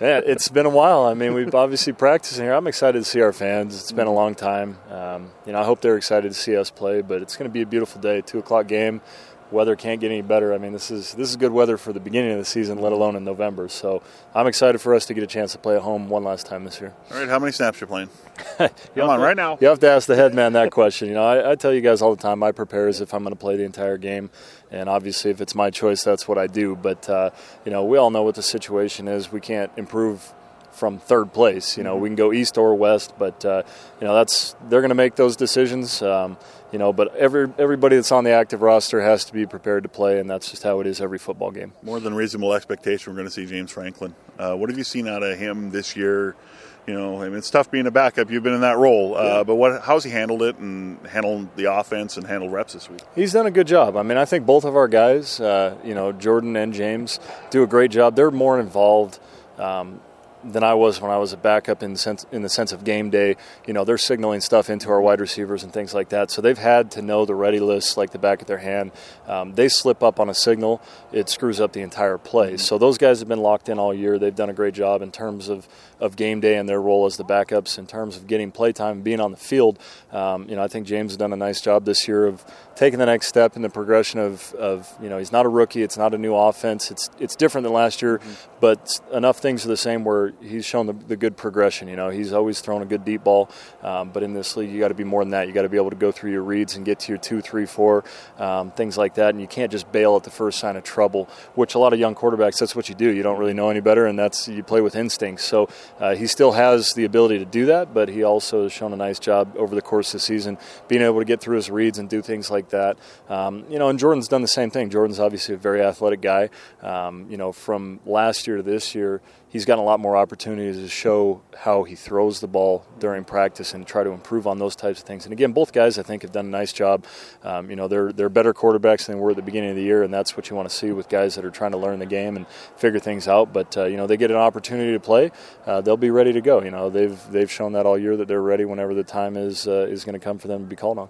Yeah, it's been a while. I mean, we've obviously practicing here. I'm excited to see our fans. It's been a long time. Um, you know, I hope they're excited to see us play. But it's going to be a beautiful day. Two o'clock game weather can't get any better. I mean, this is this is good weather for the beginning of the season, let alone in November. So I'm excited for us to get a chance to play at home one last time this year. All right, how many snaps you're playing? you Come on, to, right now. You have to ask the head man that question. You know, I, I tell you guys all the time, I prepare as if I'm going to play the entire game, and obviously, if it's my choice, that's what I do. But uh, you know, we all know what the situation is. We can't improve from third place. You know, we can go east or west, but uh, you know that's they're going to make those decisions. Um, you know, but every everybody that's on the active roster has to be prepared to play, and that's just how it is every football game. More than reasonable expectation. We're going to see James Franklin. Uh, what have you seen out of him this year? You know, I mean, it's tough being a backup. You've been in that role, uh, yeah. but what? How's he handled it and handled the offense and handled reps this week? He's done a good job. I mean, I think both of our guys, uh, you know, Jordan and James, do a great job. They're more involved. Um, than I was when I was a backup in the sense in the sense of game day. You know, they're signaling stuff into our wide receivers and things like that. So they've had to know the ready list like the back of their hand. Um, they slip up on a signal, it screws up the entire play. Mm-hmm. So those guys have been locked in all year. They've done a great job in terms of, of game day and their role as the backups in terms of getting play time and being on the field. Um, you know, I think James has done a nice job this year of taking the next step in the progression of, of you know he's not a rookie. It's not a new offense. It's it's different than last year, mm-hmm. but enough things are the same where he's shown the, the good progression. You know, he's always thrown a good deep ball, um, but in this league, you got to be more than that. You got to be able to go through your reads and get to your two, three, four, um, things like that. And you can't just bail at the first sign of trouble, which a lot of young quarterbacks that's what you do. You don't really know any better, and that's you play with instincts. So uh, he still has the ability to do that, but he also has shown a nice job over the course of the season being able to get through his reads and do things like that. Um, you know, and Jordan's done the same thing. Jordan's obviously a very athletic guy. Um, you know, from last year to this year he's gotten a lot more opportunities to show how he throws the ball during practice and try to improve on those types of things. And again, both guys I think have done a nice job. Um, you know, they're they're better quarterbacks than they were at the beginning of the year, and that's what you want to see with guys that are trying to learn the game and figure things out. But uh, you know, they get an opportunity to play, uh, they'll be ready to go. You know, they've they've shown that all year that they're ready whenever the time is uh, is going to come for them to be called on.